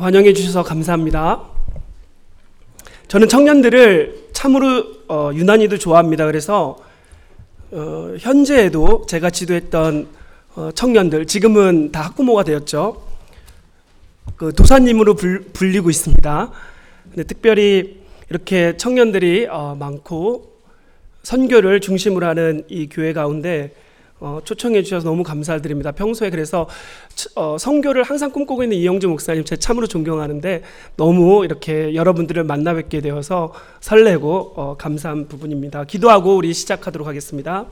환영해 주셔서 감사합니다. 저는 청년들을 참으로 어, 유난히도 좋아합니다. 그래서 어, 현재에도 제가 지도했던 어, 청년들 지금은 다 학부모가 되었죠. 그 도사님으로 불, 불리고 있습니다. 근데 특별히 이렇게 청년들이 어, 많고 선교를 중심으로 하는 이 교회 가운데 어, 초청해 주셔서 너무 감사드립니다. 평소에 그래서 어, 성교를 항상 꿈꾸고 있는 이영주 목사님 제 참으로 존경하는데 너무 이렇게 여러분들을 만나 뵙게 되어서 설레고 어, 감사한 부분입니다. 기도하고 우리 시작하도록 하겠습니다.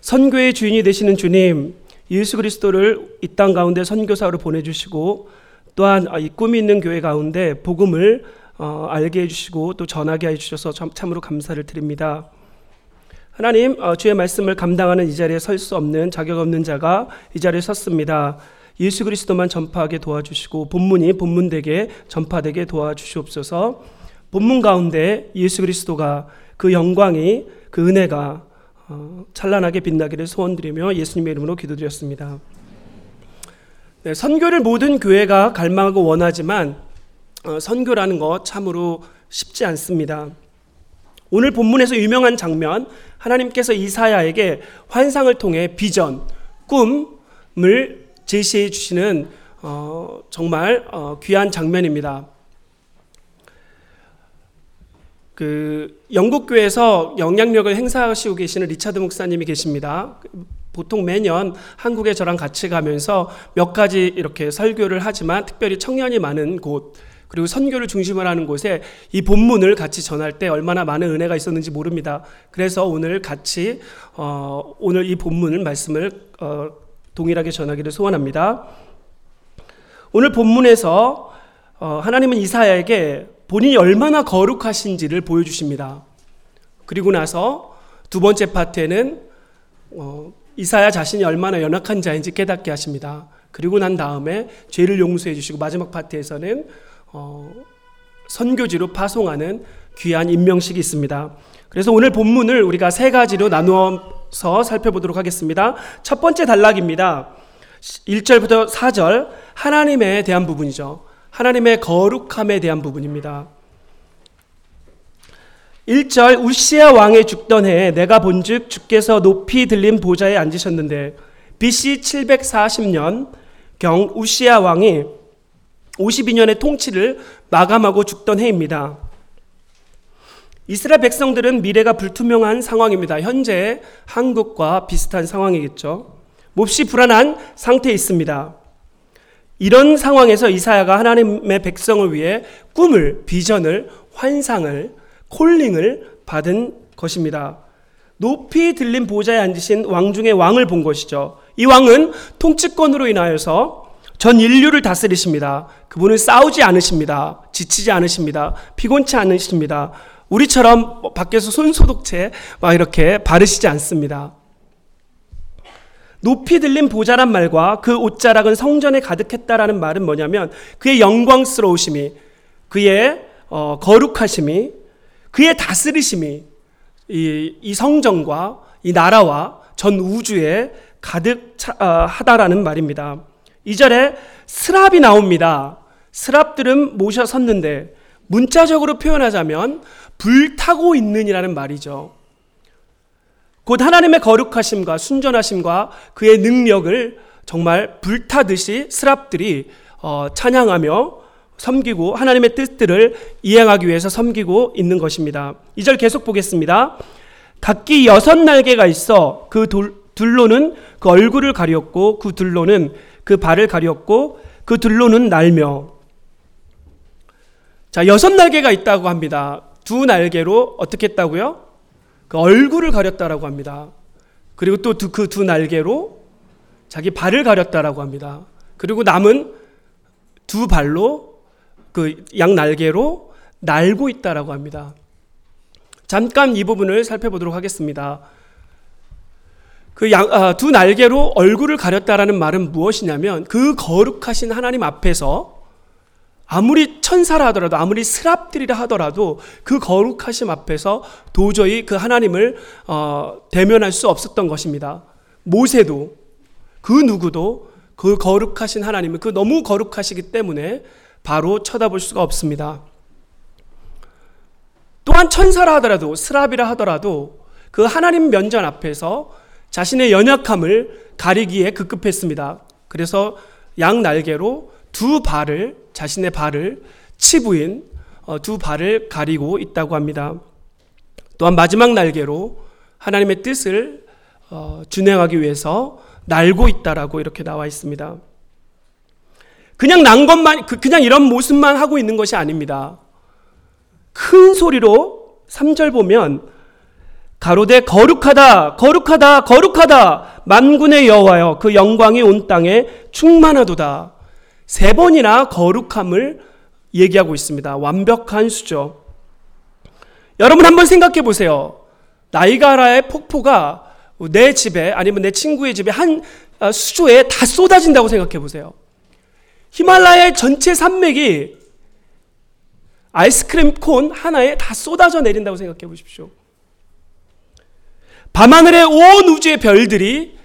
선교의 주인이 되시는 주님, 예수 그리스도를 이 땅 가운데 선교사로 보내주시고 또한 이 꿈이 있는 교회 가운데 복음을 어, 알게 해주시고 또 전하게 해주셔서 참, 참으로 감사를 드립니다. 하나님 어, 주의 말씀을 감당하는 이 자리에 설 수 없는 자격 없는 자가 이 자리에 섰습니다. 예수 그리스도만 전파하게 도와주시고 본문이 본문되게 전파되게 도와주시옵소서. 본문 가운데 예수 그리스도가 그 영광이 그 은혜가 어, 찬란하게 빛나기를 소원드리며 예수님의 이름으로 기도드렸습니다. 네, 선교를 모든 교회가 갈망하고 원하지만 어, 선교라는 것 참으로 쉽지 않습니다. 오늘 본문에서 유명한 장면, 하나님께서 이사야에게 환상을 통해 비전, 꿈을 제시해 주시는 어, 정말 어, 귀한 장면입니다. 그 영국 교회에서 영향력을 행사하시고 계시는 리차드 목사님이 계십니다. 보통 매년 한국에 저랑 같이 가면서 몇 가지 이렇게 설교를 하지만 특별히 청년이 많은 곳 그리고 선교를 중심으로 하는 곳에 이 본문을 같이 전할 때 얼마나 많은 은혜가 있었는지 모릅니다. 그래서 오늘 같이 어, 오늘 이 본문을 말씀을 어, 동일하게 전하기를 소원합니다. 오늘 본문에서 어, 하나님은 이사야에게 본인이 얼마나 거룩하신지를 보여주십니다. 그리고 나서 두 번째 파트에는 어, 이사야 자신이 얼마나 연약한 자인지 깨닫게 하십니다. 그리고 난 다음에 죄를 용서해 주시고 마지막 파트에서는 어, 선교지로 파송하는 귀한 임명식이 있습니다. 그래서 오늘 본문을 우리가 세 가지로 나누어서 살펴보도록 하겠습니다. 첫 번째 단락입니다. 1절부터 4절 하나님에 대한 부분이죠. 하나님의 거룩함에 대한 부분입니다. 1절 우시아 왕의 죽던 해에 내가 본즉 주께서 높이 들린 보좌에 앉으셨는데 BC 740년 경 우시아 왕이 52년의 통치를 마감하고 죽던 해입니다. 이스라엘 백성들은 미래가 불투명한 상황입니다. 현재 한국과 비슷한 상황이겠죠. 몹시 불안한 상태에 있습니다. 이런 상황에서 이사야가 하나님의 백성을 위해 꿈을, 비전을, 환상을, 콜링을 받은 것입니다. 높이 들린 보좌에 앉으신 왕 중의 왕을 본 것이죠. 이 왕은 통치권으로 인하여서 전 인류를 다스리십니다. 그분은 싸우지 않으십니다. 지치지 않으십니다. 피곤치 않으십니다. 우리처럼 밖에서 손소독제 막 이렇게 바르시지 않습니다. 높이 들린 보자란 말과 그 옷자락은 성전에 가득했다라는 말은 뭐냐면 그의 영광스러우심이 그의 어, 거룩하심이 그의 다스리심이 이, 이, 성전과 이 나라와 전 우주에 가득하다라는 어, 말입니다. 2절에 스랍이 나옵니다. 스랍들은 모셔 섰는데 문자적으로 표현하자면 불타고 있는이라는 말이죠. 곧 하나님의 거룩하심과 순전하심과 그의 능력을 정말 불타듯이 스랍들이 어, 찬양하며 섬기고 하나님의 뜻들을 이행하기 위해서 섬기고 있는 것입니다. 이절 계속 보겠습니다. 각기 여섯 날개가 있어 그 돌, 둘로는 그 얼굴을 가렸고 그 둘로는 그 발을 가렸고 그 둘로는 날며 자 여섯 날개가 있다고 합니다. 두 날개로 어떻게 했다고요? 그 얼굴을 가렸다라고 합니다. 그리고 또 그두 날개로 자기 발을 가렸다라고 합니다. 그리고 남은 두 발로 그 양 날개로 날고 있다라고 합니다. 잠깐 이 부분을 살펴보도록 하겠습니다. 그 양, 아, 두 날개로 얼굴을 가렸다라는 말은 무엇이냐면 그 거룩하신 하나님 앞에서 아무리 천사라 하더라도 아무리 스랍들이라 하더라도 그 거룩하심 앞에서 도저히 그 하나님을 어, 대면할 수 없었던 것입니다. 모세도 그 누구도 그 거룩하신 하나님은 그 너무 거룩하시기 때문에 바로 쳐다볼 수가 없습니다. 또한 천사라 하더라도 스랍이라 하더라도 그 하나님 면전 앞에서 자신의 연약함을 가리기에 급급했습니다. 그래서 양 날개로 두 발을 자신의 발을 치부인 어, 두 발을 가리고 있다고 합니다. 또한 마지막 날개로 하나님의 뜻을 어, 준행하기 위해서 날고 있다라고 이렇게 나와 있습니다. 그냥 난 것만 그, 그냥 이런 모습만 하고 있는 것이 아닙니다. 큰 소리로 3절 보면 가로되 거룩하다 거룩하다 거룩하다 만군의 여호와여 그 영광이 온 땅에 충만하도다 세 번이나 거룩함을 얘기하고 있습니다. 완벽한 수죠. 여러분 한번 생각해 보세요. 나이가라의 폭포가 내 집에 아니면 내 친구의 집에 한 아, 수조에 다 쏟아진다고 생각해 보세요. 히말라야의 전체 산맥이 아이스크림 콘 하나에 다 쏟아져 내린다고 생각해 보십시오. 밤하늘의 온 우주의 별들이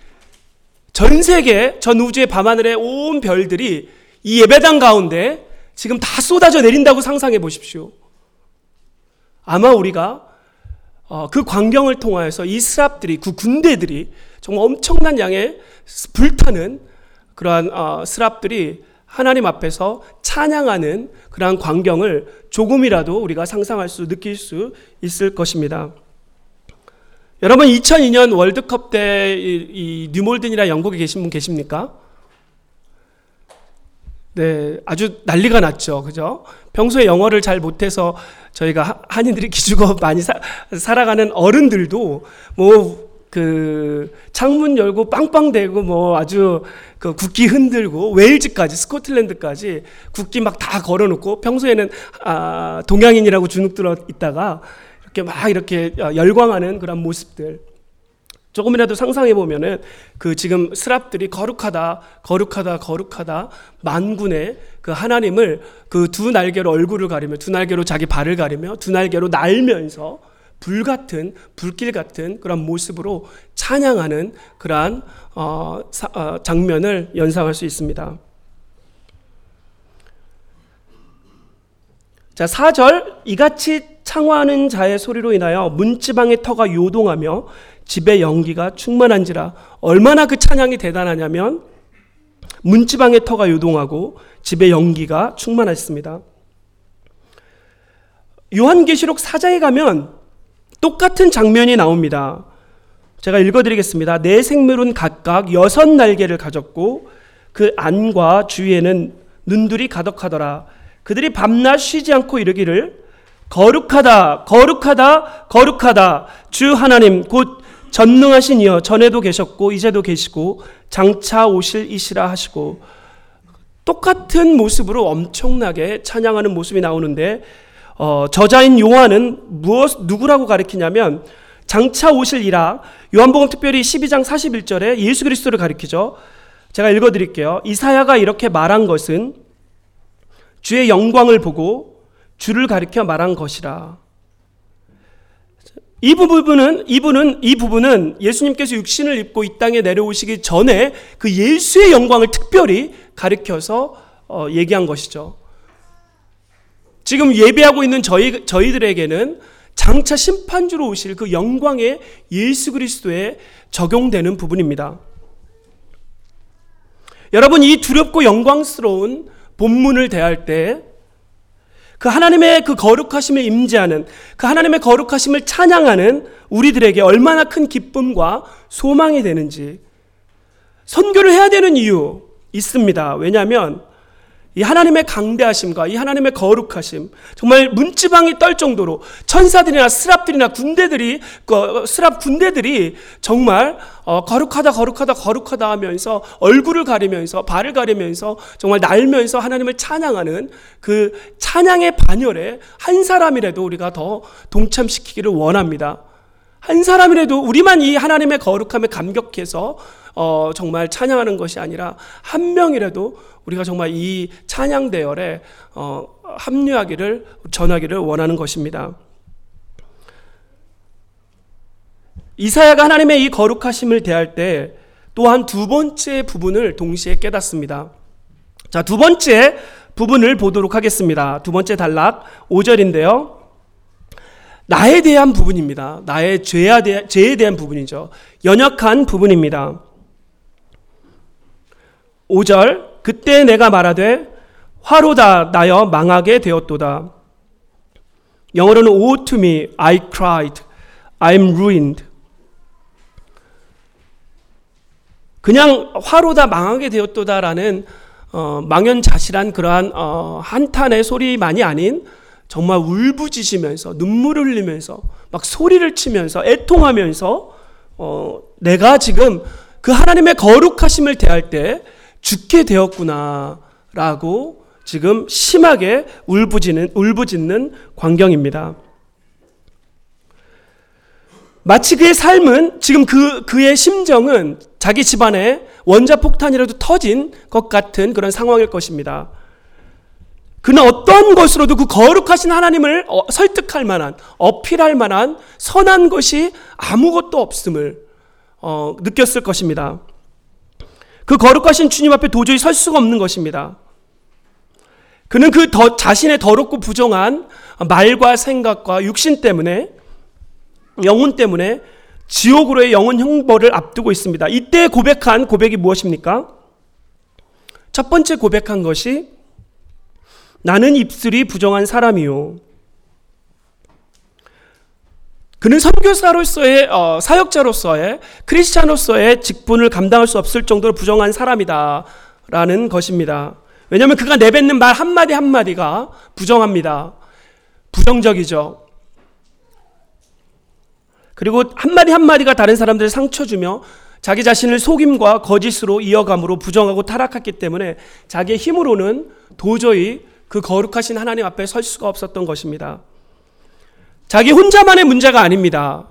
전 세계 전 우주의 밤하늘의 온 별들이 이 예배당 가운데 지금 다 쏟아져 내린다고 상상해 보십시오. 아마 우리가 어, 그 광경을 통하여서 이 스랍들이 그 군대들이 정말 엄청난 양의 불타는 그러한 어, 스랍들이 하나님 앞에서 찬양하는 그러한 광경을 조금이라도 우리가 상상할 수 느낄 수 있을 것입니다. 여러분 2002년 월드컵 때 이 뉴몰든이라 영국에 계신 분 계십니까? 네, 아주 난리가 났죠. 그죠? 평소에 영어를 잘 못해서 저희가 한인들이 기죽어 많이 사, 살아가는 어른들도 뭐 그 창문 열고 빵빵 대고 뭐 아주 그 국기 흔들고 웨일즈까지 스코틀랜드까지 국기 막 다 걸어놓고 평소에는 아, 동양인이라고 주눅 들어 있다가 이렇게 막 이렇게 열광하는 그런 모습들 조금이라도 상상해 보면은 그 지금 스랍들이 거룩하다, 거룩하다, 거룩하다 만군의 그 하나님을 그 두 날개로 얼굴을 가리며 두 날개로 자기 발을 가리며 두 날개로 날면서 불 같은 불길 같은 그런 모습으로 찬양하는 그러한 어, 사, 어, 장면을 연상할 수 있습니다. 자, 4절 이같이 창화하는 자의 소리로 인하여 문지방의 터가 요동하며 집의 연기가 충만한지라 얼마나 그 찬양이 대단하냐면 문지방의 터가 요동하고 집의 연기가 충만했습니다. 요한계시록 4장에 가면 똑같은 장면이 나옵니다. 제가 읽어드리겠습니다. 네 생물은 각각 여섯 날개를 가졌고 그 안과 주위에는 눈들이 가득하더라. 그들이 밤낮 쉬지 않고 이르기를 거룩하다, 거룩하다, 거룩하다. 주 하나님 곧 전능하신 이여 전에도 계셨고 이제도 계시고 장차 오실 이시라 하시고 똑같은 모습으로 엄청나게 찬양하는 모습이 나오는데 어, 저자인 요한은 무엇 누구라고 가리키냐면 장차 오실 이라 요한복음 특별히 12장 41절에 예수 그리스도를 가리키죠. 제가 읽어 드릴게요. 이사야가 이렇게 말한 것은 주의 영광을 보고 주를 가리켜 말한 것이라. 이 부분은 이분은 이 부분은 예수님께서 육신을 입고 이 땅에 내려오시기 전에 그 예수의 영광을 특별히 가리켜서 어, 얘기한 것이죠. 지금 예배하고 있는 저희 저희들에게는 장차 심판주로 오실 그 영광의 예수 그리스도에 적용되는 부분입니다. 여러분 이 두렵고 영광스러운 본문을 대할 때 그 하나님의 그 거룩하심을 임재하는 그 하나님의 거룩하심을 찬양하는 우리들에게 얼마나 큰 기쁨과 소망이 되는지 선교를 해야 되는 이유 있습니다. 왜냐하면 이 하나님의 강대하심과 이 하나님의 거룩하심 정말 문지방이 떨 정도로 천사들이나 스랍들이나 군대들이 그 스랍 군대들이 정말 어, 거룩하다 거룩하다 거룩하다 하면서 얼굴을 가리면서 발을 가리면서 정말 날면서 하나님을 찬양하는 그 찬양의 반열에 한 사람이라도 우리가 더 동참시키기를 원합니다. 한 사람이라도 우리만 이 하나님의 거룩함에 감격해서 어, 정말 찬양하는 것이 아니라 한 명이라도 우리가 정말 이 찬양 대열에 어, 합류하기를 전하기를 원하는 것입니다. 이사야가 하나님의 이 거룩하심을 대할 때 또한 두 번째 부분을 동시에 깨닫습니다. 자, 두 번째 부분을 보도록 하겠습니다. 두 번째 단락 5절인데요. 나에 대한 부분입니다. 나의 죄에 대한, 부분이죠. 연약한 부분입니다. 5절 그때 내가 말하되 화로다 나여 망하게 되었도다. 영어로는 woe to me I cried I am ruined. 그냥 화로다 망하게 되었도다라는 어, 망연자실한 그러한 어, 한탄의 소리만이 아닌 정말 울부짖으면서 눈물을 흘리면서 막 소리를 치면서 애통하면서 어, 내가 지금 그 하나님의 거룩하심을 대할 때 죽게 되었구나라고 지금 심하게 울부짖는 울부짖는 광경입니다. 마치 그의 삶은 지금 그 그의 심정은 자기 집안에 원자 폭탄이라도 터진 것 같은 그런 상황일 것입니다. 그는 어떤 것으로도 그 거룩하신 하나님을 어, 설득할 만한, 어필할 만한 선한 것이 아무것도 없음을 어, 느꼈을 것입니다. 그 거룩하신 주님 앞에 도저히 설 수가 없는 것입니다. 그는 그 더, 자신의 더럽고 부정한 말과 생각과 육신 때문에, 영혼 때문에 지옥으로의 영혼 형벌을 앞두고 있습니다. 이때 고백한 고백이 무엇입니까? 첫 번째 고백한 것이 나는 입술이 부정한 사람이요. 그는 선교사로서의 어, 사역자로서의 크리스찬으로서의 직분을 감당할 수 없을 정도로 부정한 사람이다라는 것입니다. 왜냐하면 그가 내뱉는 말 한마디 한마디가 부정합니다. 부정적이죠. 그리고 한마디 한마디가 다른 사람들을 상처 주며 자기 자신을 속임과 거짓으로 이어감으로 부정하고 타락했기 때문에 자기의 힘으로는 도저히 그 거룩하신 하나님 앞에 설 수가 없었던 것입니다. 자기 혼자만의 문제가 아닙니다.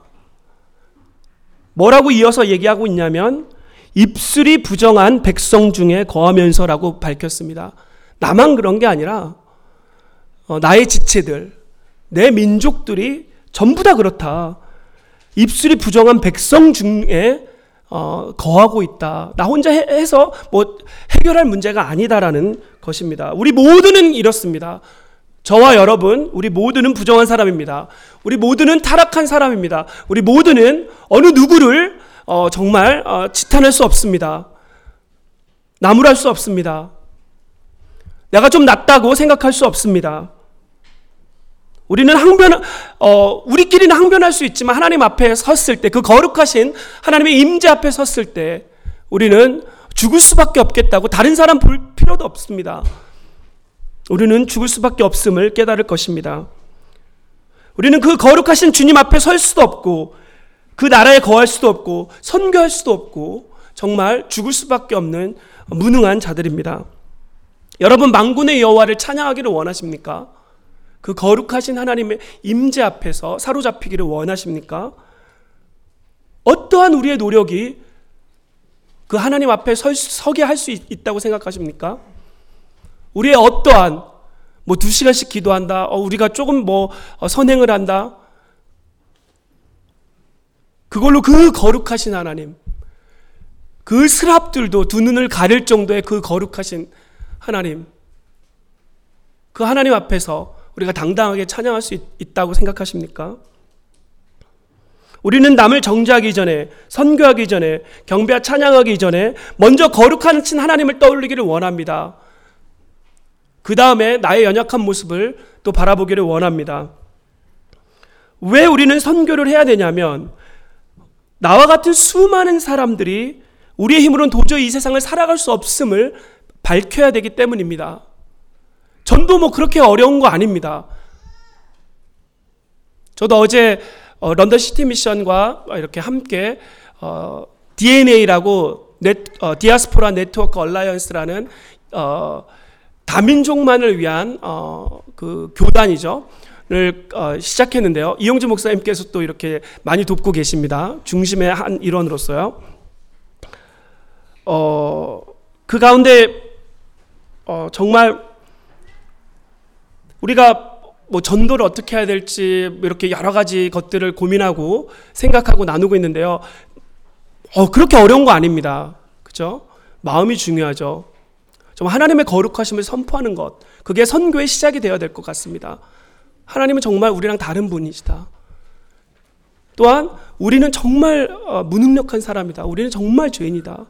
뭐라고 이어서 얘기하고 있냐면 입술이 부정한 백성 중에 거하면서라고 밝혔습니다. 나만 그런 게 아니라 어, 나의 지체들, 내 민족들이 전부 다 그렇다. 입술이 부정한 백성 중에 어, 거하고 있다. 나 혼자 해, 서 뭐 해결할 문제가 아니다라는 것입니다. 우리 모두는 이렇습니다. 저와 여러분, 우리 모두는 부정한 사람입니다. 우리 모두는 타락한 사람입니다. 우리 모두는 어느 누구를 어, 정말 어, 지탄할 수 없습니다. 나무랄 수 없습니다. 내가 좀 낫다고 생각할 수 없습니다. 우리는 항변, 어, 우리끼리는 항변할 수 있지만 하나님 앞에 섰을 때, 그 거룩하신 하나님의 임재 앞에 섰을 때, 우리는 죽을 수밖에 없겠다고 다른 사람 볼 필요도 없습니다. 우리는 죽을 수밖에 없음을 깨달을 것입니다. 우리는 그 거룩하신 주님 앞에 설 수도 없고 그 나라에 거할 수도 없고 선교할 수도 없고 정말 죽을 수밖에 없는 무능한 자들입니다. 여러분 망군의 여호와를 찬양하기를 원하십니까? 그 거룩하신 하나님의 임재 앞에서 사로잡히기를 원하십니까? 어떠한 우리의 노력이 그 하나님 앞에 설, 서게 할 수 있다고 생각하십니까? 우리의 어떠한 뭐 두 시간씩 기도한다. 어, 우리가 조금 뭐 어, 선행을 한다. 그걸로 그 거룩하신 하나님, 그 스랍들도 두 눈을 가릴 정도의 그 거룩하신 하나님, 그 하나님 앞에서 우리가 당당하게 찬양할 수 있, 다고 생각하십니까? 우리는 남을 정죄하기 전에, 선교하기 전에, 경배와 찬양하기 전에 먼저 거룩하신 하나님을 떠올리기를 원합니다. 그 다음에 나의 연약한 모습을 또 바라보기를 원합니다. 왜 우리는 선교를 해야 되냐면 나와 같은 수많은 사람들이 우리의 힘으로는 도저히 이 세상을 살아갈 수 없음을 밝혀야 되기 때문입니다. 전도 뭐 그렇게 어려운 거 아닙니다. 저도 어제 어, London City Mission과 이렇게 함께 어, DNA라고 net, 어, Diaspora Network Alliance라는 어, 다민족만을 위한 어, 그 교단이죠. 를 어, 시작했는데요. 이용주 목사님께서 또 이렇게 많이 돕고 계십니다. 중심의 한 일원으로서요. 어, 그 가운데 어, 정말 우리가 뭐 전도를 어떻게 해야 될지 이렇게 여러 가지 것들을 고민하고 생각하고 나누고 있는데요. 어, 그렇게 어려운 거 아닙니다. 그죠? 마음이 중요하죠. 좀 하나님의 거룩하심을 선포하는 것. 그게 선교의 시작이 되어야 될 것 같습니다. 하나님은 정말 우리랑 다른 분이시다. 또한 우리는 정말 어, 무능력한 사람이다. 우리는 정말 죄인이다.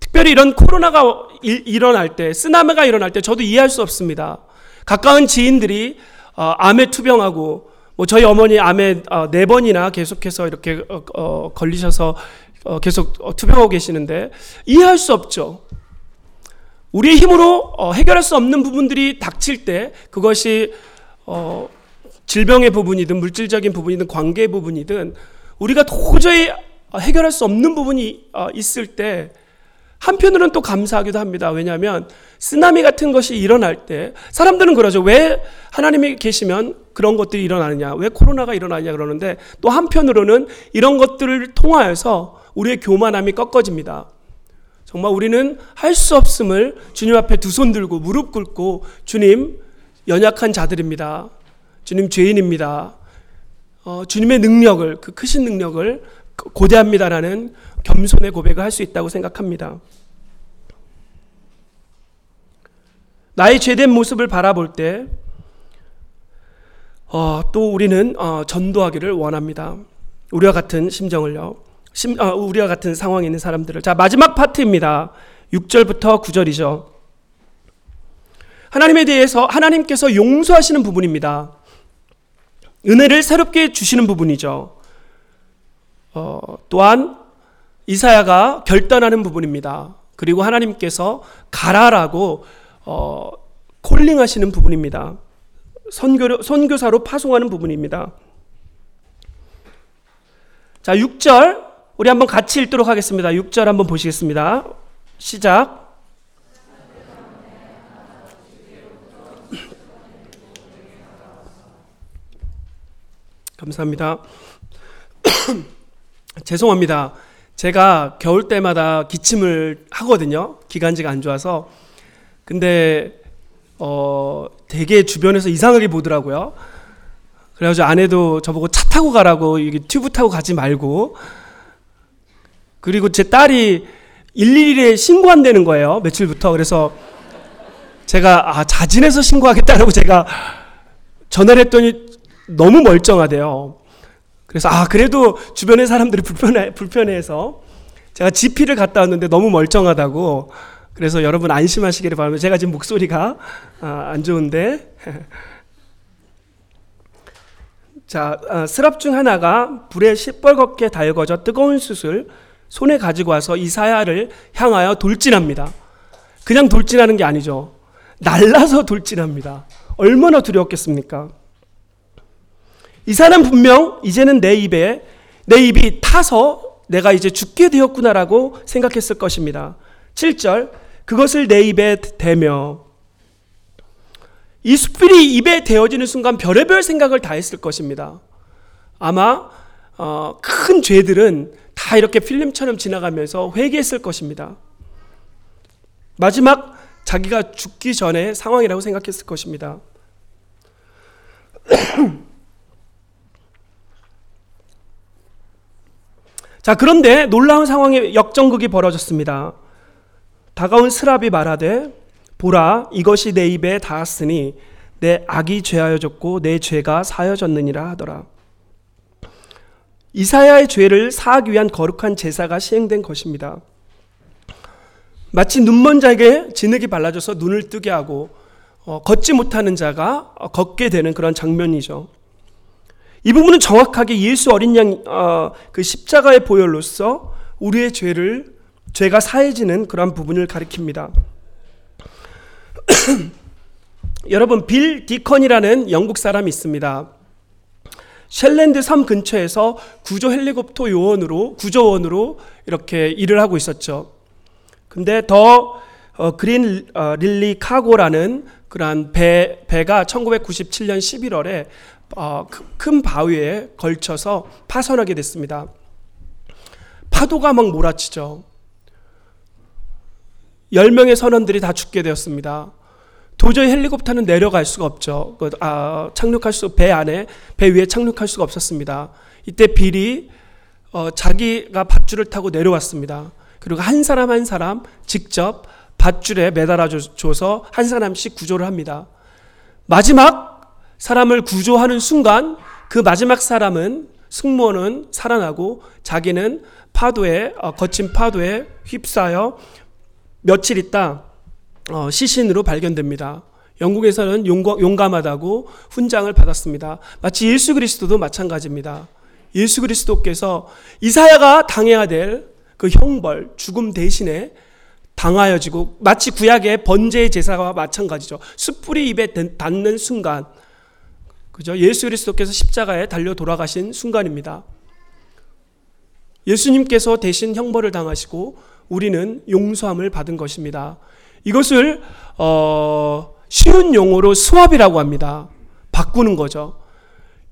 특별히 이런 코로나가 일 어날 때, 쓰나미가 일어날 때 저도 이해할 수 없습니다. 가까운 지인들이 어, 암에 투병하고 뭐 저희 어머니 암에 어, 네 번이나 계속해서 이렇게 걸리셔서 계속 투병하고 계시는데 이해할 수 없죠. 우리의 힘으로 해결할 수 없는 부분들이 닥칠 때 그것이 질병의 부분이든 물질적인 부분이든 관계의 부분이든 우리가 도저히 해결할 수 없는 부분이 어, 있을 때 한편으로는 또 감사하기도 합니다. 왜냐하면 쓰나미 같은 것이 일어날 때 사람들은 그러죠. 왜 하나님이 계시면 그런 것들이 일어나느냐? 왜 코로나가 일어나냐 그러는데 또 한편으로는 이런 것들을 통하여서 우리의 교만함이 꺾어집니다. 정말 우리는 할 수 없음을 주님 앞에 두 손 들고 무릎 꿇고 주님 연약한 자들입니다. 주님 죄인입니다. 어, 주님의 능력을 그 크신 능력을 고대합니다라는 겸손의 고백을 할 수 있다고 생각합니다. 나의 죄된 모습을 바라볼 때, 어, 또 우리는 어, 전도하기를 원합니다. 우리와 같은 심정을요. 심, 어, 우리와 같은 상황에 있는 사람들을. 자, 마지막 파트입니다. 6절부터 9절이죠. 하나님에 대해서 하나님께서 용서하시는 부분입니다. 은혜를 새롭게 주시는 부분이죠. 어, 또한 이사야가 결단하는 부분입니다. 그리고 하나님께서 가라라고 어, 콜링하시는 부분입니다. 선교, 선교사로 파송하는 부분입니다. 자, 6절 우리 한번 같이 읽도록 하겠습니다. 6절 한번 보시겠습니다. 시작. 감사합니다. 죄송합니다. 제가 겨울 때마다 기침을 하거든요. 기관지가 안 좋아서. 근데 어 되게 주변에서 이상하게 보더라고요. 그래가지고 아내도 저보고 차 타고 가라고 이게 튜브 타고 가지 말고 그리고 제 딸이 111에 신고한다는 거예요. 며칠부터. 그래서 제가 아 자진해서 신고하겠다라고 제가 전화를 했더니 너무 멀쩡하대요. 그래서 아 그래도 주변의 사람들이 불편해 불편해서 제가 GP를 갔다 왔는데 너무 멀쩡하다고 그래서 여러분 안심하시기를 바랍니다. 제가 지금 목소리가 아, 안 좋은데 자 아, 스랍 중 하나가 불에 시뻘겋게 달궈져 뜨거운 숯을 손에 가지고 와서 이사야를 향하여 돌진합니다. 그냥 돌진하는 게 아니죠. 날라서 돌진합니다. 얼마나 두려웠겠습니까? 이 사람 분명 이제는 내 입에 내 입이 타서 내가 이제 죽게 되었구나라고 생각했을 것입니다. 7절 그것을 내 입에 대며 이 수필이 입에 대어지는 순간 별의별 생각을 다 했을 것입니다. 아마 어, 큰 죄들은 다 이렇게 필름처럼 지나가면서 회개했을 것입니다. 마지막 자기가 죽기 전에 상황이라고 생각했을 것입니다. 자, 그런데 놀라운 상황의 역전극이 벌어졌습니다. 다가온 스랍이 말하되 보라 이것이 내 입에 닿았으니 내 악이 죄하여졌고 내 죄가 사여졌느니라 하더라. 이사야의 죄를 사하기 위한 거룩한 제사가 시행된 것입니다. 마치 눈먼 자에게 진흙이 발라져서 눈을 뜨게 하고 어, 걷지 못하는 자가 어, 걷게 되는 그런 장면이죠. 이 부분은 정확하게 예수 어린 양그 어, 십자가의 보혈로서 우리의 죄를 죄가 사해지는 그러한 부분을 가리킵니다. 여러분 빌 디컨이라는 영국 사람이 있습니다. 셸랜드 섬 근처에서 구조 헬리콥터 요원으로 구조원으로 이렇게 일을 하고 있었죠. 근데 더 어, 그린 어, 릴리 카고라는 그러한 배 배가 1997년 11월에 어, 큰 바위에 걸쳐서 파손하게 됐습니다. 파도가 막 몰아치죠. 10명의 선원들이 다 죽게 되었습니다. 도저히 헬리콥터는 내려갈 수가 없죠. 그, 아, 착륙할 수, 배 안에, 배 위에 착륙할 수가 없었습니다. 이때 빌이 어, 자기가 밧줄을 타고 내려왔습니다. 그리고 한 사람 한 사람 직접 밧줄에 매달아 줘서 한 사람씩 구조를 합니다. 마지막 사람을 구조하는 순간 그 마지막 사람은 승무원은 살아나고 자기는 파도에 어, 거친 파도에 휩싸여 며칠 있다 어, 시신으로 발견됩니다. 영국에서는 용감 하다고 훈장을 받았습니다. 마치 예수 그리스도도 마찬가지입니다. 예수 그리스도께서 이사야가 당해야 될 그 형벌, 죽음 대신에 당하여지고 마치 구약의 번제의 제사와 마찬가지죠. 숯불이 입에 닿는 순간 그죠? 예수 그리스도께서 십자가에 달려 돌아가신 순간입니다. 예수님께서 대신 형벌을 당하시고 우리는 용서함을 받은 것입니다. 이것을 어, 쉬운 용어로 수압이라고 합니다. 바꾸는 거죠.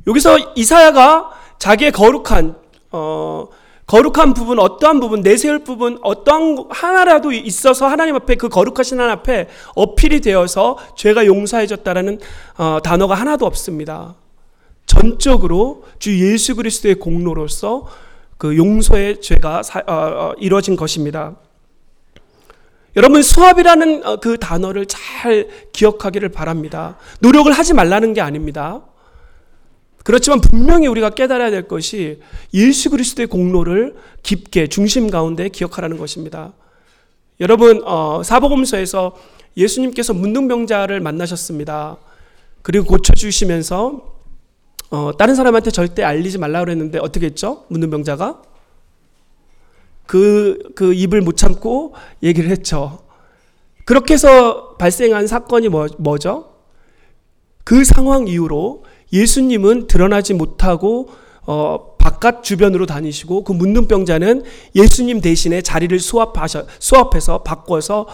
여기서 이사야가 자기의 거룩한 어, 거룩한 부분, 어떠한 부분, 내세울 부분, 어떠한 하나라도 있어서 하나님 앞에 그 거룩하신 하나님 앞에 어필이 되어서 죄가 용서해졌다라는 어, 단어가 하나도 없습니다. 전적으로 주 예수 그리스도의 공로로서 그 용서의 죄가 사, 어, 어, 이루어진 것입니다. 여러분 수압이라는 어, 그 단어를 잘 기억하기를 바랍니다. 노력을 하지 말라는 게 아닙니다. 그렇지만 분명히 우리가 깨달아야 될 것이 예수 그리스도의 공로를 깊게 중심 가운데 기억하라는 것입니다. 여러분 어, 사복음서에서 예수님께서 문둥병자를 만나셨습니다. 그리고 고쳐 주시면서 어, 다른 사람한테 절대 알리지 말라 그랬는데 어떻게 했죠? 문둥병자가 그, 그 입을 못 참고 얘기를 했죠. 그렇게 해서 발생한 사건이 뭐, 뭐죠? 그 상황 이후로 예수님은 드러나지 못하고 어, 바깥 주변으로 다니시고 그 문둥병자는 예수님 대신에 자리를 수합하셔, 수합해서 바꿔서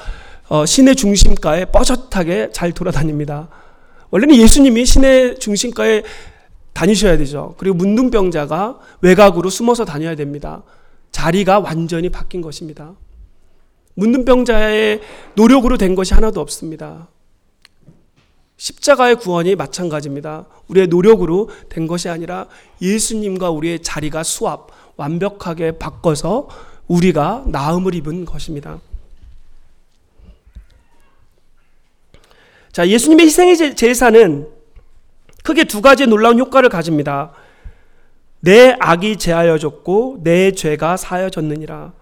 어, 시내 중심가에 뻐젓하게 잘 돌아다닙니다. 원래는 예수님이 시내 중심가에 다니셔야 되죠. 그리고 문둥병자가 외곽으로 숨어서 다녀야 됩니다. 자리가 완전히 바뀐 것입니다. 문둥병자의 노력으로 된 것이 하나도 없습니다. 십자가의 구원이 마찬가지입니다. 우리의 노력으로 된 것이 아니라 예수님과 우리의 자리가 수합, 완벽하게 바꿔서 우리가 나음을 입은 것입니다. 자, 예수님의 희생의 제사는 크게 두 가지 놀라운 효과를 가집니다. 내 악이 제하여졌고 내 죄가 사여졌느니라.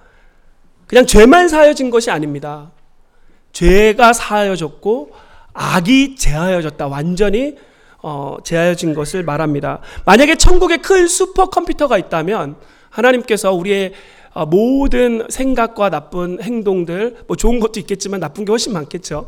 그냥 죄만 사여진 것이 아닙니다. 죄가 사여졌고 악이 제하여졌다. 완전히 어, 제하여진 것을 말합니다. 만약에 천국에 큰 슈퍼컴퓨터가 있다면 하나님께서 우리의 어, 모든 생각과 나쁜 행동들, 뭐 좋은 것도 있겠지만 나쁜 게 훨씬 많겠죠.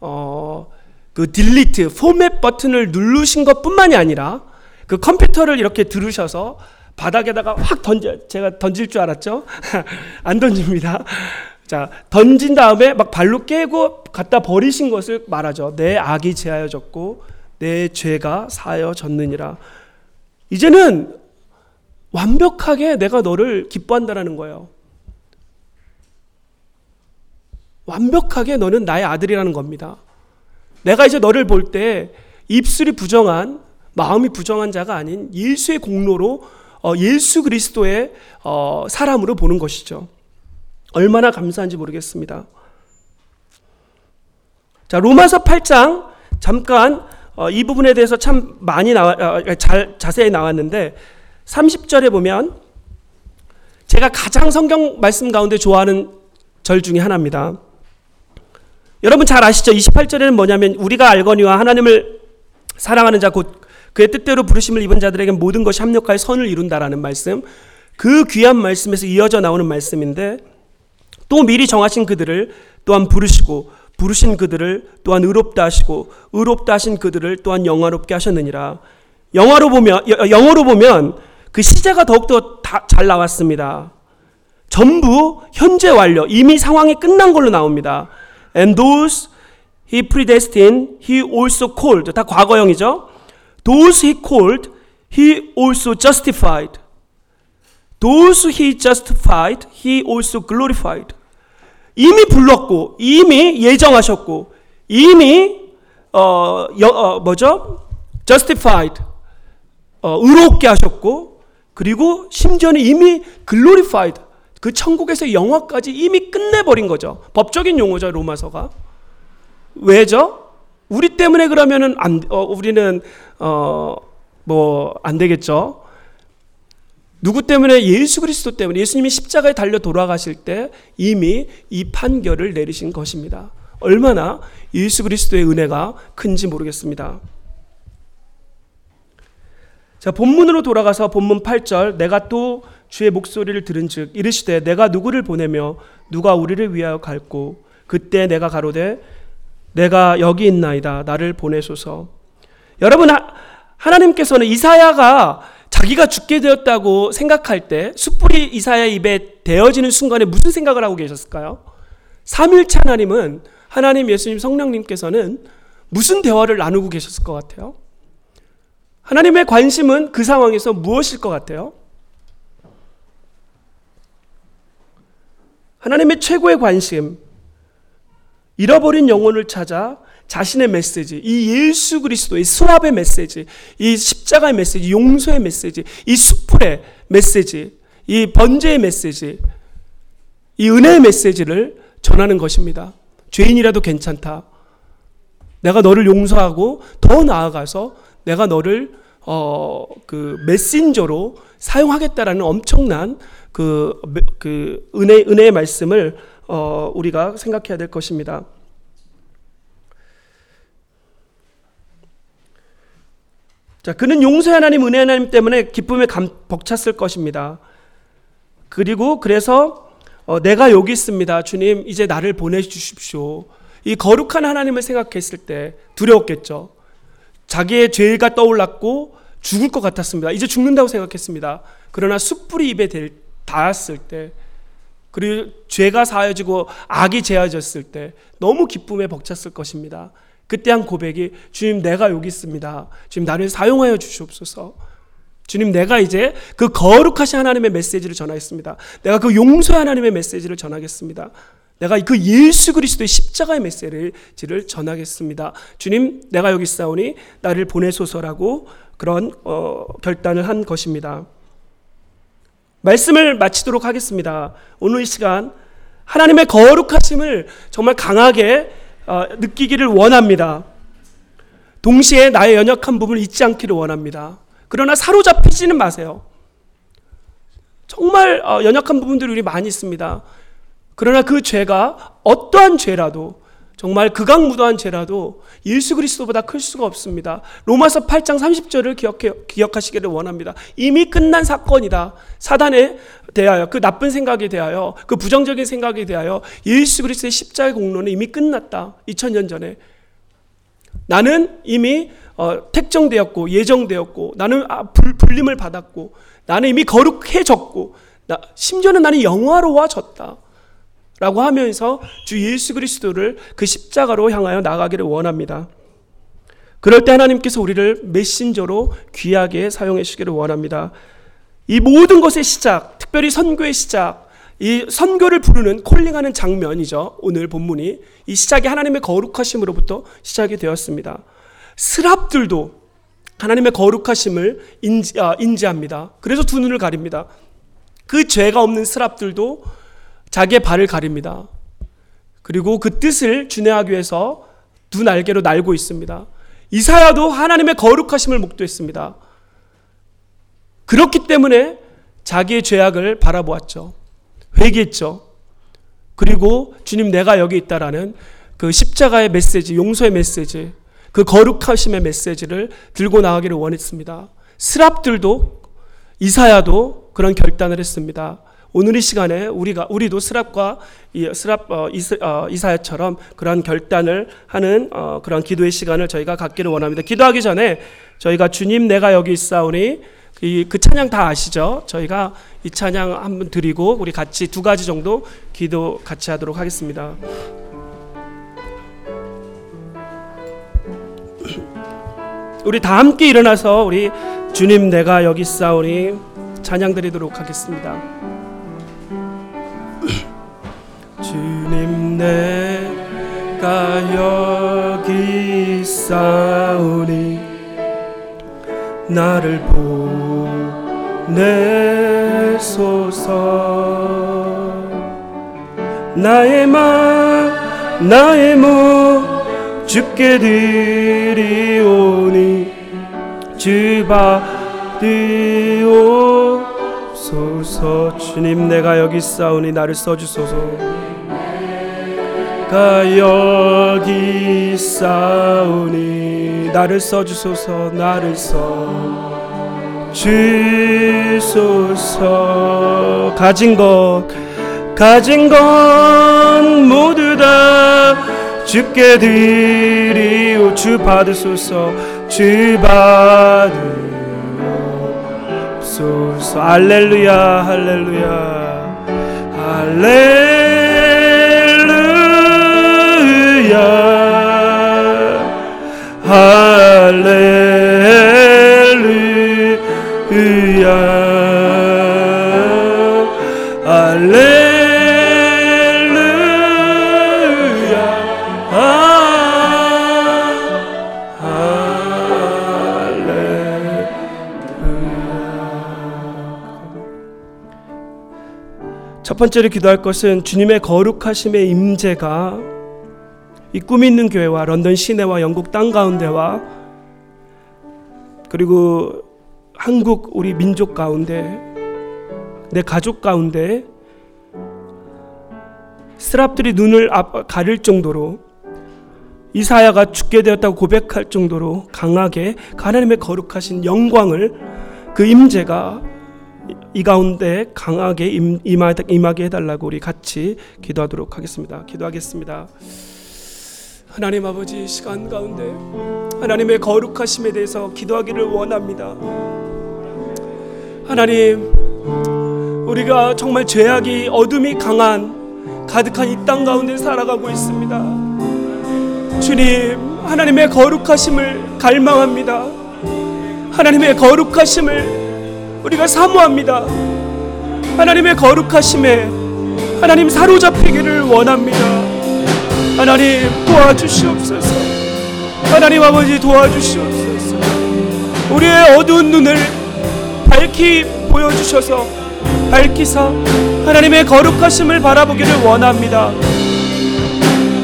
어, 그 딜리트, 포맷 버튼을 누르신 것 뿐만이 아니라 그 컴퓨터를 이렇게 들으셔서 바닥에다가 확 던져, 제가 던질 줄 알았죠? 안 던집니다. 자, 던진 다음에 막 발로 깨고 갖다 버리신 것을 말하죠. 내 악이 제하여졌고 내 죄가 사여졌느니라. 이제는 완벽하게 내가 너를 기뻐한다라는 거예요. 완벽하게 너는 나의 아들이라는 겁니다. 내가 이제 너를 볼 때 입술이 부정한 마음이 부정한 자가 아닌 예수의 공로로 어, 예수 그리스도의 어, 사람으로 보는 것이죠. 얼마나 감사한지 모르겠습니다. 자, 로마서 8장 잠깐 어, 이 부분에 대해서 참 많이 나와 잘 자세히 나왔는데 30절에 보면 제가 가장 성경 말씀 가운데 좋아하는 절 중에 하나입니다. 여러분 잘 아시죠? 28절에는 뭐냐면 우리가 알거니와 하나님을 사랑하는 자 곧 그의 뜻대로 부르심을 입은 자들에게 모든 것이 합력하여 선을 이룬다라는 말씀. 그 귀한 말씀에서 이어져 나오는 말씀인데 또 미리 정하신 그들을 또한 부르시고 부르신 그들을 또한 의롭다 하시고 의롭다 하신 그들을 또한 영화롭게 하셨느니라. 영화로 보면 영어로 보면 그 시제가 더욱더 잘 나왔습니다. 전부 현재 완료 이미 상황이 끝난 걸로 나옵니다. And those he predestined, he also called. 다 과거형이죠. Those he called, he also justified. Those he justified, he also glorified. 이미 불렀고, 이미 예정하셨고, 이미 어, 여, 어 뭐죠? justified 어, 의롭게 하셨고, 그리고 심지어는 이미 glorified 그 천국에서 영화까지 이미 끝내버린 거죠. 법적인 용어죠 로마서가. 왜죠? 우리 때문에 그러면은 안, 어, 우리는 어, 뭐 안 되겠죠. 누구 때문에 예수 그리스도 때문에 예수님이 십자가에 달려 돌아가실 때 이미 이 판결을 내리신 것입니다. 얼마나 예수 그리스도의 은혜가 큰지 모르겠습니다. 자, 본문으로 돌아가서 본문 8절 내가 또 주의 목소리를 들은즉 이르시되 내가 누구를 보내며 누가 우리를 위하여 갈고 그때 내가 가로되 내가 여기 있나이다 나를 보내소서. 여러분 하나님께서는 이사야가 자기가 죽게 되었다고 생각할 때 숯불이 이사야 입에 대어지는 순간에 무슨 생각을 하고 계셨을까요? 삼일차 하나님은 하나님 예수님 성령님께서는 무슨 대화를 나누고 계셨을 것 같아요? 하나님의 관심은 그 상황에서 무엇일 것 같아요? 하나님의 최고의 관심, 잃어버린 영혼을 찾아 자신의 메시지, 이 예수 그리스도의 수합의 메시지, 이 십자가의 메시지, 용서의 메시지, 이 숯불의 메시지, 이 번제의 메시지, 이 은혜의 메시지를 전하는 것입니다. 죄인이라도 괜찮다. 내가 너를 용서하고 더 나아가서 내가 너를 어, 그 메신저로 사용하겠다라는 엄청난 그, 그 은혜 은혜의 말씀을 어, 우리가 생각해야 될 것입니다. 자, 그는 용서의 하나님, 은혜 하나님 때문에 기쁨에 감, 벅찼을 것입니다. 그리고 그래서 어, 내가 여기 있습니다. 주님, 이제 나를 보내주십시오. 이 거룩한 하나님을 생각했을 때 두려웠겠죠. 자기의 죄가 떠올랐고 죽을 것 같았습니다. 이제 죽는다고 생각했습니다. 그러나 숯불이 입에 닿았을 때, 그리고 죄가 사여지고 악이 제어졌을 때 너무 기쁨에 벅찼을 것입니다. 그때 한 고백이 주님 내가 여기 있습니다. 주님 나를 사용하여 주시옵소서. 주님 내가 이제 그 거룩하신 하나님의 메시지를 전하겠습니다. 내가 그 용서의 하나님의 메시지를 전하겠습니다. 내가 그 예수 그리스도의 십자가의 메시지를 전하겠습니다. 주님 내가 여기 있사오니 나를 보내소서라고 그런 어, 결단을 한 것입니다. 말씀을 마치도록 하겠습니다. 오늘 이 시간 하나님의 거룩하심을 정말 강하게 어, 느끼기를 원합니다. 동시에 나의 연약한 부분을 잊지 않기를 원합니다. 그러나 사로잡히지는 마세요. 정말 어, 연약한 부분들이 우리 많이 있습니다. 그러나 그 죄가 어떠한 죄라도 정말 극악무도한 죄라도 예수 그리스도보다 클 수가 없습니다. 로마서 8장 30절을 기억해, 기억하시기를 원합니다. 이미 끝난 사건이다. 사단에 대하여 그 나쁜 생각에 대하여 그 부정적인 생각에 대하여 예수 그리스도의 십자의 공로는 이미 끝났다. 2000년 전에 나는 이미 어, 택정되었고 예정되었고 나는 아, 불, 불림을 받았고 나는 이미 거룩해졌고 나, 심지어는 나는 영화로워졌다. 라고 하면서 주 예수 그리스도를 그 십자가로 향하여 나가기를 원합니다. 그럴 때 하나님께서 우리를 메신저로 귀하게 사용해 주기를 원합니다. 이 모든 것의 시작, 특별히 선교의 시작, 이 선교를 부르는 콜링하는 장면이죠. 오늘 본문이 이 시작이 하나님의 거룩하심으로부터 시작이 되었습니다. 스랍들도 하나님의 거룩하심을 인지, 아, 인지합니다. 그래서 두 눈을 가립니다. 그 죄가 없는 스랍들도 자기의 발을 가립니다. 그리고 그 뜻을 준행하기 위해서 두 날개로 날고 있습니다. 이사야도 하나님의 거룩하심을 목도했습니다. 그렇기 때문에 자기의 죄악을 바라보았죠. 회개했죠. 그리고 주님 내가 여기 있다라는 그 십자가의 메시지, 용서의 메시지, 그 거룩하심의 메시지를 들고 나가기를 원했습니다. 스랍들도 이사야도 그런 결단을 했습니다. 오늘 이 시간에 우리가 우리도 스랍과 이 스랍 어, 어, 이사야처럼 그런 결단을 하는 어, 그런 기도의 시간을 저희가 갖기를 원합니다. 기도하기 전에 저희가 주님 내가 여기 있사오니 이, 그 찬양 다 아시죠? 저희가 이 찬양 한번 드리고 우리 같이 두 가지 정도 기도 같이 하도록 하겠습니다. 우리 다 함께 일어나서 우리 주님 내가 여기 싸우니 찬양 드리도록 하겠습니다. 내가 여기 싸우니 나를 내소서. 나의 맘 나의 몸 주께 드리오니 주 받으옵소서. 주님 내가 여기 싸우니 나를 써주소서 가 여기 싸우니 나를 써주소서 나를 써. 주소서. 가진 것 가진 것 모두 다 주께 드리오. 주 받으소서 주 받으소서. 할렐루야 할렐루야 할렐루야 할렐루야. 할렐루야. 첫 번째로 기도할 것은 주님의 거룩하심의 임재가 이꿈 있는 교회와 런던 시내와 영국 땅 가운데와 그리고 한국 우리 민족 가운데 내 가족 가운데 스랍들이 눈을 가릴 정도로 이사야가 죽게 되었다고 고백할 정도로 강하게 하나님의 거룩하신 영광을 그 임재가 이 가운데 강하게 임하게 해달라고 우리 같이 기도하도록 하겠습니다. 기도하겠습니다. 하나님 아버지 시간 가운데 하나님의 거룩하심에 대해서 기도하기를 원합니다. 하나님 우리가 정말 죄악이 어둠이 강한 가득한 이 땅 가운데 살아가고 있습니다. 주님 하나님의 거룩하심을 갈망합니다. 하나님의 거룩하심을 우리가 사모합니다. 하나님의 거룩하심에 하나님 사로잡히기를 원합니다. 하나님 도와주시옵소서. 하나님 아버지 도와주시옵소서. 우리의 어두운 눈을 밝히 보여주셔서 밝히사 하나님의 거룩하심을 바라보기를 원합니다.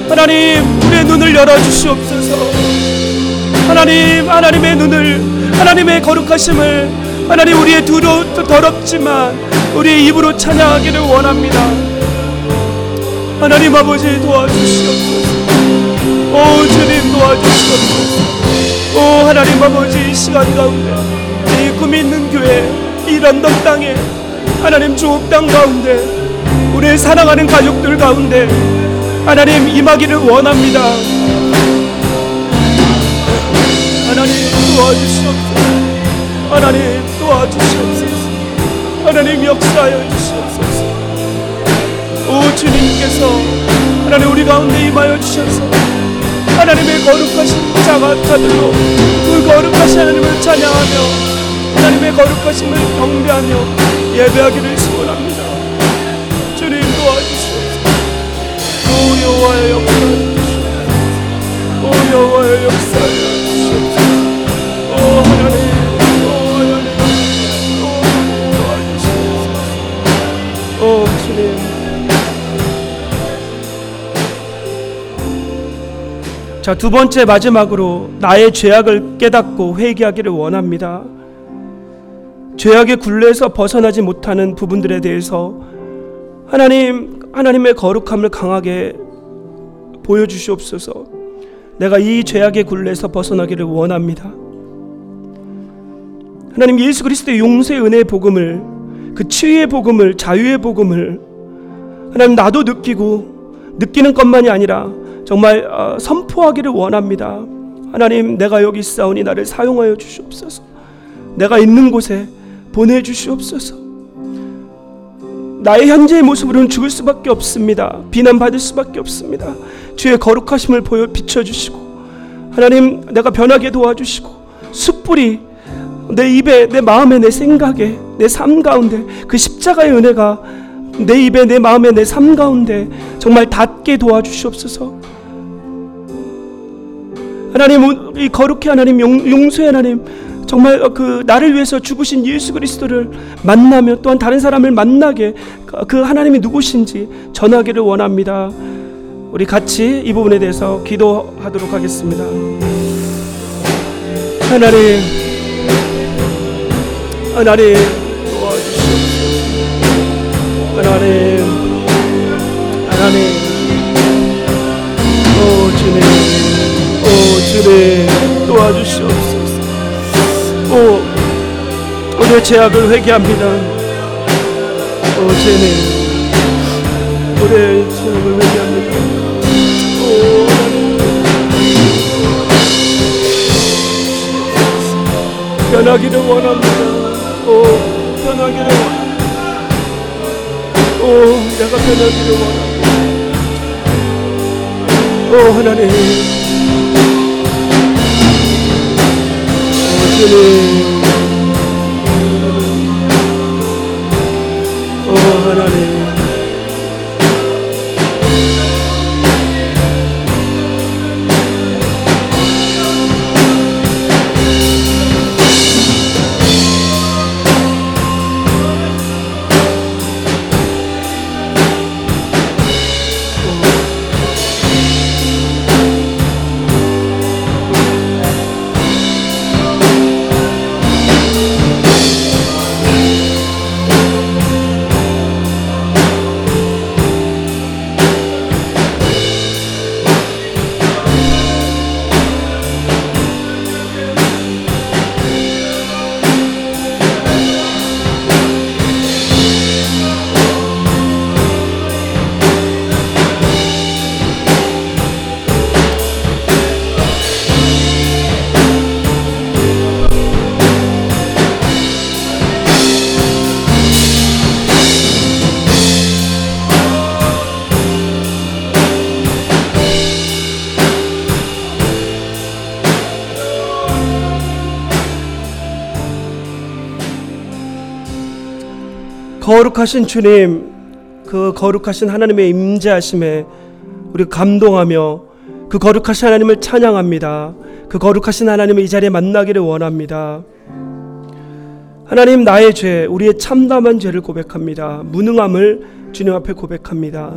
하나님 우리의 눈을 열어주시옵소서. 하나님 하나님의 눈을 하나님의 거룩하심을 하나님 우리의 두로 더럽지만 우리의 입으로 찬양하기를 원합니다. 하나님 아버지 도와주시옵소서. 오 주님 도와주시옵소서. 오 하나님 아버지 시간 가운데 이 꿈이 있는 교회 이 런던 땅에 하나님 주옥 땅 가운데 우리의 사랑하는 가족들 가운데 하나님 임하기를 원합니다. 하나님 도와주시옵소서. 하나님 도와주시옵소서. 하나님 역사하여 주시옵소서. 오 주님께서 하나님 우리 가운데 임하여 주셔서 하나님의 거룩하신 자가 타들로 그 거룩하신 하나님을 찬양하며 하나님의 거룩하심을 경배하며 예배하기를 소원합니다. 주님 도와주시옵소서. 오 여호와의 주시옵소서. 오 여호와의 역사하여 자, 두 번째 마지막으로 나의 죄악을 깨닫고 회개하기를 원합니다. 죄악의 굴레에서 벗어나지 못하는 부분들에 대해서 하나님 하나님의 거룩함을 강하게 보여 주시옵소서. 내가 이 죄악의 굴레에서 벗어나기를 원합니다. 하나님 예수 그리스도의 용서의 은혜의 복음을 그 치유의 복음을 자유의 복음을 하나님 나도 느끼고 느끼는 것만이 아니라 정말 어, 선포하기를 원합니다. 하나님 내가 여기 있사오니 나를 사용하여 주시옵소서. 내가 있는 곳에 보내 주시옵소서. 나의 현재의 모습으로는 죽을 수밖에 없습니다. 비난받을 수밖에 없습니다. 주의 거룩하심을 보여 비춰 주시고 하나님 내가 변하게 도와주시고 숯불이 내 입에 내 마음에 내 생각에 내 삶 가운데 그 십자가의 은혜가 내 입에 내 마음에 내 삶 가운데 정말 닿게 도와주시옵소서. 하나님 이 거룩해 하나님 용, 용서의 하나님 정말 그 나를 위해서 죽으신 예수 그리스도를 만나며 또한 다른 사람을 만나게 그 하나님이 누구신지 전하기를 원합니다. 우리 같이 이 부분에 대해서 기도하도록 하겠습니다. 하나님, 하나님. 하나님, 하나님, 오 주님, 오 주님 도와주시옵소서. 오 오늘 죄악을 회개합니다. 오 주님, 오늘 죄악을 회개합니다. 변하기를 원합니다. 오, 변하기를 원합니다. 오, 내가 변하기를 원합니다. 오, 하나님. 오, 거룩하신 주님, 그 거룩하신 하나님의 임재하심에 우리 감동하며 그 거룩하신 하나님을 찬양합니다. 그 거룩하신 하나님을 이 자리에 만나기를 원합니다. 하나님 나의 죄, 우리의 참담한 죄를 고백합니다. 무능함을 주님 앞에 고백합니다.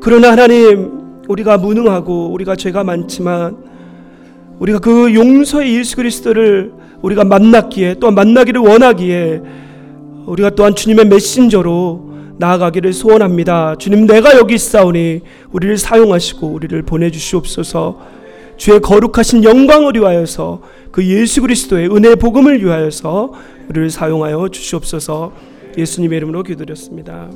그러나 하나님, 우리가 무능하고 우리가 죄가 많지만 우리가 그 용서의 예수 그리스도를 우리가 만났기에 또 만나기를 원하기에 우리가 또한 주님의 메신저로 나아가기를 소원합니다. 주님 내가 여기 있사오니 우리를 사용하시고 우리를 보내 주시옵소서. 주의 거룩하신 영광을 위하여서 그 예수 그리스도의 은혜 복음을 위하여서 우리를 사용하여 주시옵소서. 예수님의 이름으로 기도드렸습니다.